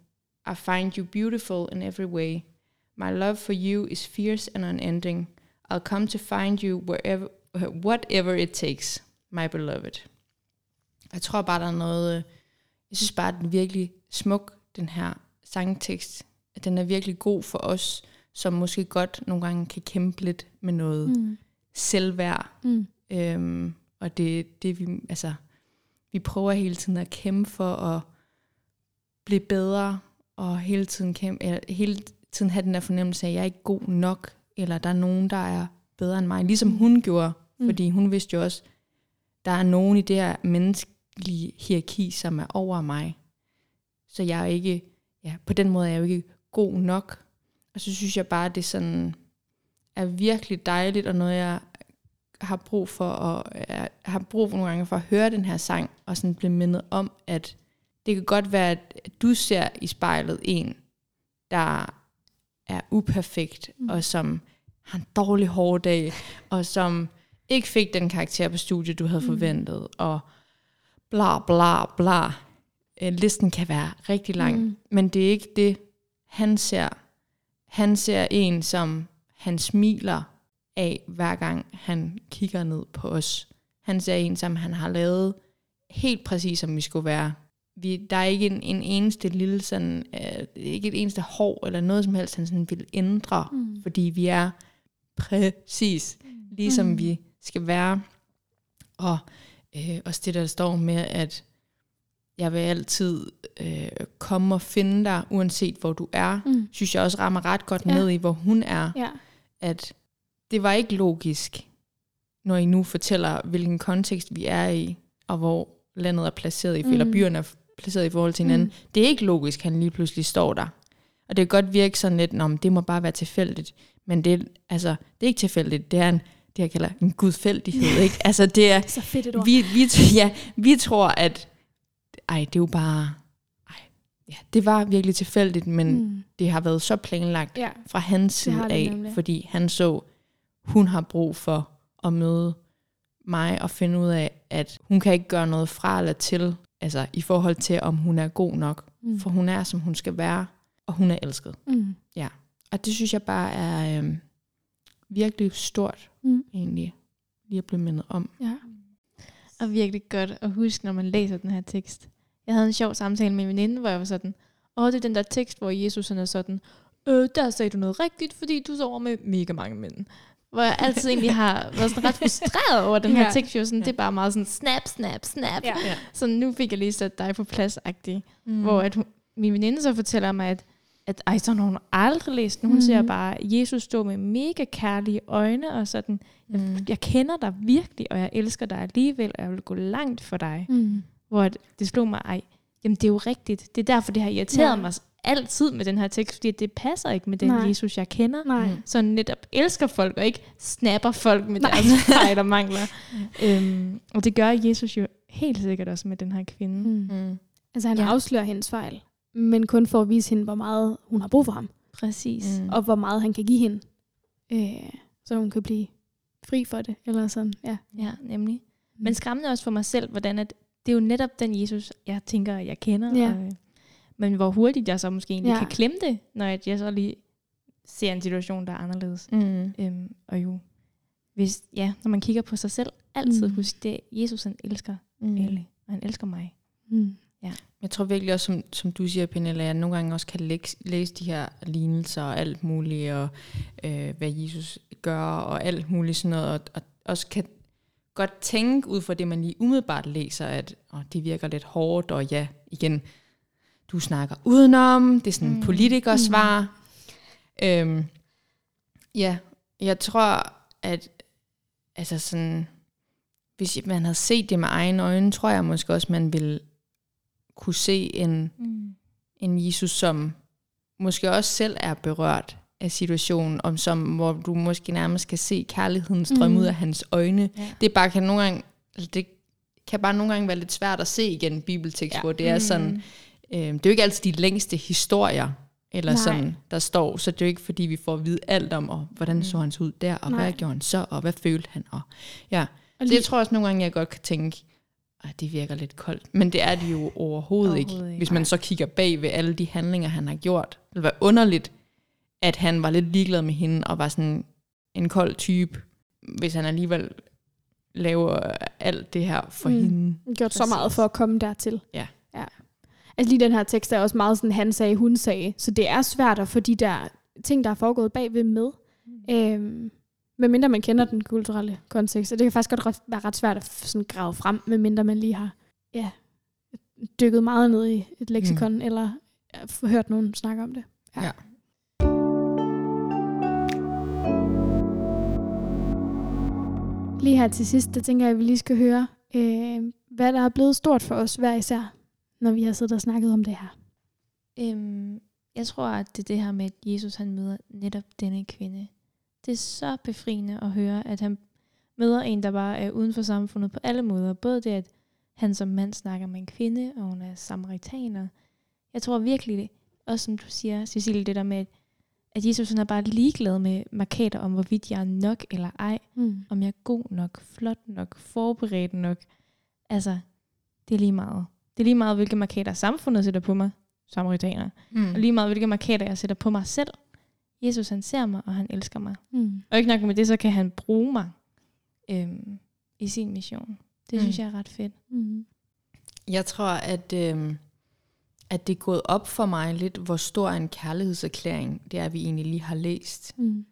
I find you beautiful in every way. My love for you is fierce and unending. I'll come to find you wherever, whatever it takes, my beloved. Jeg tror bare, der er noget... øh, Jeg synes bare, at den er virkelig smuk, den her sangtekst. At den er virkelig god for os, som måske godt nogle gange kan kæmpe lidt med noget mm. Selvværd. Mm. Øhm, og det, det vi, altså, vi prøver hele tiden at kæmpe for at blive bedre, og hele tiden, kæmpe, eller hele tiden have den der fornemmelse af, at jeg er ikke god nok, eller der er nogen, der er bedre end mig. Ligesom hun gjorde, Mm. fordi hun vidste jo også, der er nogen i det her menneskelige hierarki, som er over mig. Så jeg er ikke, ja, på den måde er jeg jo ikke god nok. Og så synes jeg bare, at det sådan er virkelig dejligt, og noget jeg har brug for, og jeg har brug for nogle gange for at høre den her sang, og sådan blive mindet om, at det kan godt være, at du ser i spejlet en, der er uperfekt, Mm. mm. og som har en dårlig hård dag, og som ikke fik den karakter på studiet, du havde Mm. forventet, og bla bla bla. Øh, Listen kan være rigtig lang, Mm. men det er ikke det, han ser. Han ser en, som han smiler af, hver gang han kigger ned på os. Han ser en, som han har lavet helt præcis, som vi skulle være. Vi, der er ikke en, en eneste lille sådan, øh, ikke et eneste hår eller noget som helst, han sådan vil ændre, Mm. fordi vi er præcis ligesom Mm. mm. vi skal være. Og øh, også det, der står med, at jeg vil altid øh, komme og finde dig, uanset hvor du er, Mm. synes jeg også rammer ret godt Ja. ned i, hvor hun er. Ja. At det var ikke logisk, når I nu fortæller, hvilken kontekst vi er i, og hvor landet er placeret i, mm. eller byerne er placeret i forhold til hinanden. Mm. Det er ikke logisk, at han lige pludselig står der. Og det kan godt virke sådan lidt, om det må bare være tilfældigt. Men det, er- altså, det er ikke tilfældigt. Det er en, det jeg kalder en gudfældighed. Ikke? Altså, det er, Så fedt et ord. vi, vi, ja, vi tror, at ej, det er jo bare, ej, ja, det var virkelig tilfældigt, men mm. Det har været så planlagt Ja. fra hans side af, nemlig. fordi han så, hun har brug for at møde mig og finde ud af, at hun kan ikke gøre noget fra eller til, altså i forhold til, om hun er god nok, Mm. for hun er, som hun skal være, og hun er elsket. Mm. Og det synes jeg bare er øhm, virkelig stort, Mm. egentlig, lige at blive mindet om. Ja. Og virkelig godt at huske, når man læser den her tekst. Jeg havde en sjov samtale med en veninde, hvor jeg var sådan, åh, det er den der tekst, hvor Jesus han er sådan, øh, der sagde du noget rigtigt, fordi du sover med mega mange mænd. Hvor jeg altid egentlig har været sådan ret frustreret over den her Ja. tekst. Jo, sådan, Det er bare meget sådan, snap, snap, snap. Ja. Ja. Så nu fik jeg lige sat dig på plads -agtig. Mm. Hvor at hun, min veninde så fortæller mig, at, at ej, sådan har hun aldrig læst den. Hun mm. ser bare Jesus stå med mega kærlige øjne, og sådan, jeg, Mm. jeg kender dig virkelig, og jeg elsker dig alligevel, og jeg vil gå langt for dig. Mm. Hvor det slog mig, ej, jamen det er jo rigtigt. Det er derfor, det har irriteret Ja. mig altid med den her tekst, fordi det passer ikke med den Nej. Jesus, jeg kender. Nej. Mm. Så netop elsker folk, og ikke snapper folk med Nej. deres fejl og mangler. øhm, og det gør Jesus jo helt sikkert også med den her kvinde. Mm. Mm. Altså han Ja. afslører hendes fejl, men kun for at vise hende, hvor meget hun har brug for ham, Præcis. Mm. mm. og hvor meget han kan give hende, øh, så hun kan blive fri for det, eller sådan, ja. Ja, nemlig. Men skræmmende også for mig selv, hvordan at det er jo netop den Jesus, jeg tænker, jeg kender. Ja. Og, øh, men hvor hurtigt jeg så måske egentlig Ja. ja. kan klemme det, når jeg så lige ser en situation, der er anderledes. Mm. Øhm, og jo, hvis, ja, når man kigger på sig selv, altid Mm. husk det, Jesus han elsker Mm. alle, og han elsker mig. Mm. Jeg tror virkelig også, som, som du siger, Pernille, at jeg nogle gange også kan læse, læse de her lignelser og alt muligt, og øh, hvad Jesus gør, og alt muligt sådan noget, og, og også kan godt tænke ud fra det, man lige umiddelbart læser, at åh, det virker lidt hårdt, og ja, igen, du snakker udenom, det er sådan en Mm. politikersvar. Mm. Øhm, ja, jeg tror, at altså sådan, hvis man havde set det med egne øjne, tror jeg måske også, man ville kunne se en, Mm. en Jesus, som måske også selv er berørt af situationen, om som, hvor du måske nærmest kan se kærligheden strømme Mhm. mm. ud af hans øjne. Ja. Det er bare kan nogle gange, altså det kan bare nogle gange være lidt svært at se igen en bibeltekst, ja. Hvor det er sådan, øh, det er jo ikke altid de længste historier, eller Nej. sådan, der står, så det er jo ikke fordi, vi får at vide alt om, og hvordan så han så ud der, og Nej. hvad gjorde han så, og hvad følte han, og ja. Og Så jeg tror også nogle gange, jeg godt kan tænke, at det virker lidt koldt. Men det er det jo overhovedet, Overhovedet ikke. ikke, Hvis man så kigger bag ved alle de handlinger, han har gjort. Det ville være underligt, at han var lidt ligeglad med hende, og var sådan en kold type, hvis han alligevel laver alt det her for Mm. hende. gjort så meget for at komme dertil. Ja. ja. Altså lige den her tekst er også meget sådan, han sagde, hun sagde. Så det er svært at få de der ting, der er foregået bagved med. Mm. Øhm, medmindre man kender den kulturelle kontekst. Og det kan faktisk godt være ret svært at sådan grave frem, medmindre man lige har ja, dykket meget ned i et leksikon, mm. eller ja, hørt nogen snakke om det. Ja. Lige her til sidst, der tænker jeg, at vi lige skal høre, øh, hvad der er blevet stort for os hver især, når vi har siddet og snakket om det her. Øhm, jeg tror, at det er det her med, at Jesus han møder netop denne kvinde. Det er så befriende at høre, at han møder en, der bare er uden for samfundet på alle måder. Både det, at han som mand snakker med en kvinde, og hun er samaritaner. Jeg tror virkelig, også som du siger, Cecilie, det der med, at Jesus han er bare ligeglad med markader om, hvorvidt jeg er nok eller ej. Mm. Om jeg er god nok, flot nok, forberedt nok. Altså, det er lige meget. Det er lige meget, hvilke markader samfundet sætter på mig, samaritaner. Mm. Og lige meget, hvilke markader jeg sætter på mig selv. Jesus, han ser mig, og han elsker mig. Mm. Og ikke nok med det, så kan han bruge mig øhm, i sin mission. Det Mm. synes jeg er ret fedt. Mm. Jeg tror, at, øh, at det er gået op for mig lidt, hvor stor en kærlighedserklæring det er, vi egentlig lige har læst. Mm.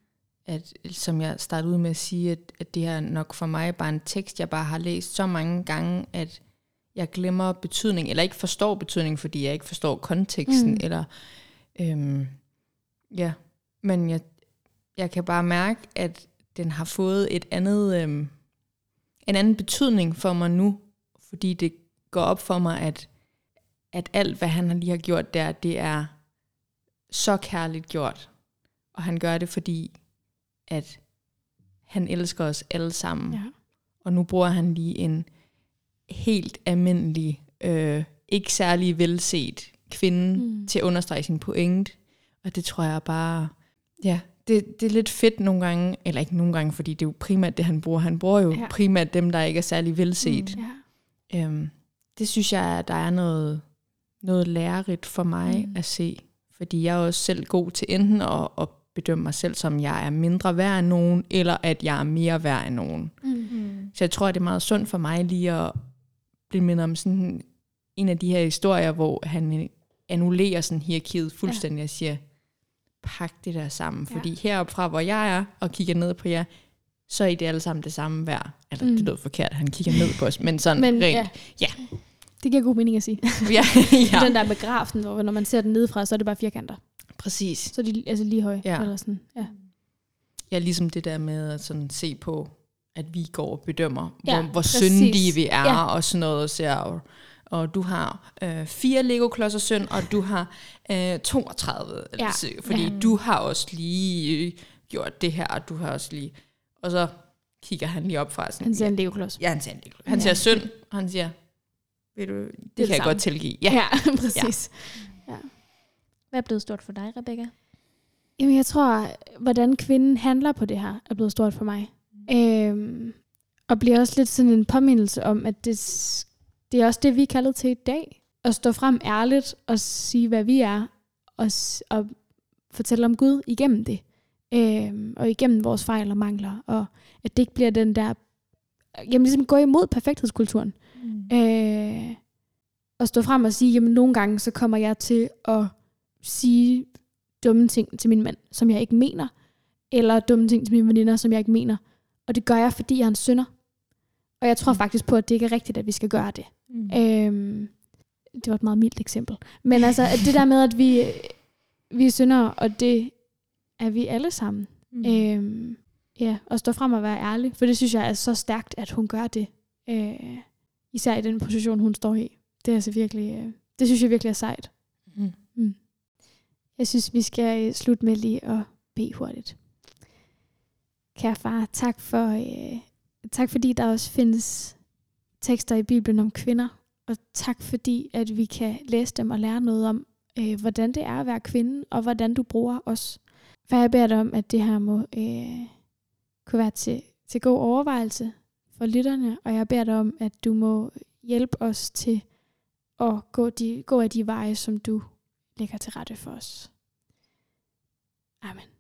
at, som jeg startede ud med at sige, at, at det her nok for mig bare en tekst, jeg bare har læst så mange gange, at jeg glemmer betydning, eller ikke forstår betydning, fordi jeg ikke forstår konteksten, Mm. mm. eller øhm, ja, men jeg, jeg kan bare mærke, at den har fået et andet, øhm, en anden betydning for mig nu, fordi det går op for mig, at, at alt, hvad han lige har gjort der, det er så kærligt gjort. Og han gør det, fordi at han elsker os alle sammen. Ja. Og nu bruger han lige en helt almindelig øh, ikke særlig velset kvinde Mm. til at understrege sin pointe. Og det tror jeg bare, ja, det, det er lidt fedt nogle gange, eller ikke nogle gange, fordi det er jo primært det, han bruger. Han bruger jo Ja. ja. primært dem, der ikke er særlig velset. Ja. Mm. Øhm, det synes jeg, at der er noget, noget lærerigt for mig Mm. at se. Fordi jeg er også selv god til enten at, at bedømme mig selv, som jeg er mindre værd end nogen, eller at jeg er mere værd end nogen. Mm. Mm. Så jeg tror, det er meget sundt for mig lige at blive mindet om sådan en af de her historier, hvor han annullerer sådan hierarkiet fuldstændig og siger, pak det der sammen. Ja. Fordi heroppe fra, hvor jeg er, og kigger ned på jer, så er I det alle sammen det samme værd. Eller mm. det lød forkert, han kigger ned på os, men sådan Men rent. ja. Ja. Det giver god mening at sige. ja, Ja. Den der med grafen, hvor når man ser den nedefra, så er det bare firkanter. præcis. Så er de altså lige høje. Ja. Eller sådan. Ja. Ja, ligesom det der med at sådan se på, at vi går og bedømmer, Ja, hvor, hvor præcis. syndige vi er, Ja. og sådan noget, og ser, og, og du har øh, fire Lego-klodser søn, og du har øh, 32, Ja. ja. fordi Ja. du har også lige øh, gjort det her, og du har også lige... Og så kigger han lige op fra sådan, Han ser en Lego-klods. ja, han siger en Lego. Han Ja. siger synd, og han siger, ved du, det, det det kan jeg samme. godt tilgive. Ja, ja præcis. Hvad er blevet stort for dig, Rebecca? Jamen, jeg tror, hvordan kvinden handler på det her, er blevet stort for mig. Øhm, og bliver også lidt sådan en påmindelse om, at det, det er også det, vi er kaldet til i dag. At stå frem ærligt og sige, hvad vi er, og, og fortælle om Gud igennem det. Øhm, og igennem vores fejl og mangler. Og at det ikke bliver den der... Jamen ligesom gå imod perfekthedskulturen. Mm. Øh, og stå frem og sige, jamen nogle gange, så kommer jeg til at sige dumme ting til min mand, som jeg ikke mener, eller dumme ting til mine veninder, som jeg ikke mener. Og det gør jeg, fordi jeg er en synder. Og jeg tror faktisk på, at det ikke er rigtigt, at vi skal gøre det. Mm. Øhm, det var et meget mildt eksempel. Men altså, at det der med, at vi, vi er syndere, og det er vi alle sammen. Mm. Øhm, ja, og stå frem og være ærlig. For det synes jeg er så stærkt, at hun gør det. Øh, især i den position, hun står i. Det er altså virkelig, øh, det synes jeg virkelig er sejt. Mm. Jeg synes, vi skal øh, slutte med lige at bede hurtigt. Kære far, tak for, øh, tak fordi der også findes tekster i Bibelen om kvinder. Og tak fordi, at vi kan læse dem og lære noget om, øh, hvordan det er at være kvinde, og hvordan du bruger os. For jeg beder dig om, at det her må øh, kunne være til, til god overvejelse for lytterne, og jeg beder dig om, at du må hjælpe os til at gå, de, gå af de veje, som du lægger til rette for os. Amen.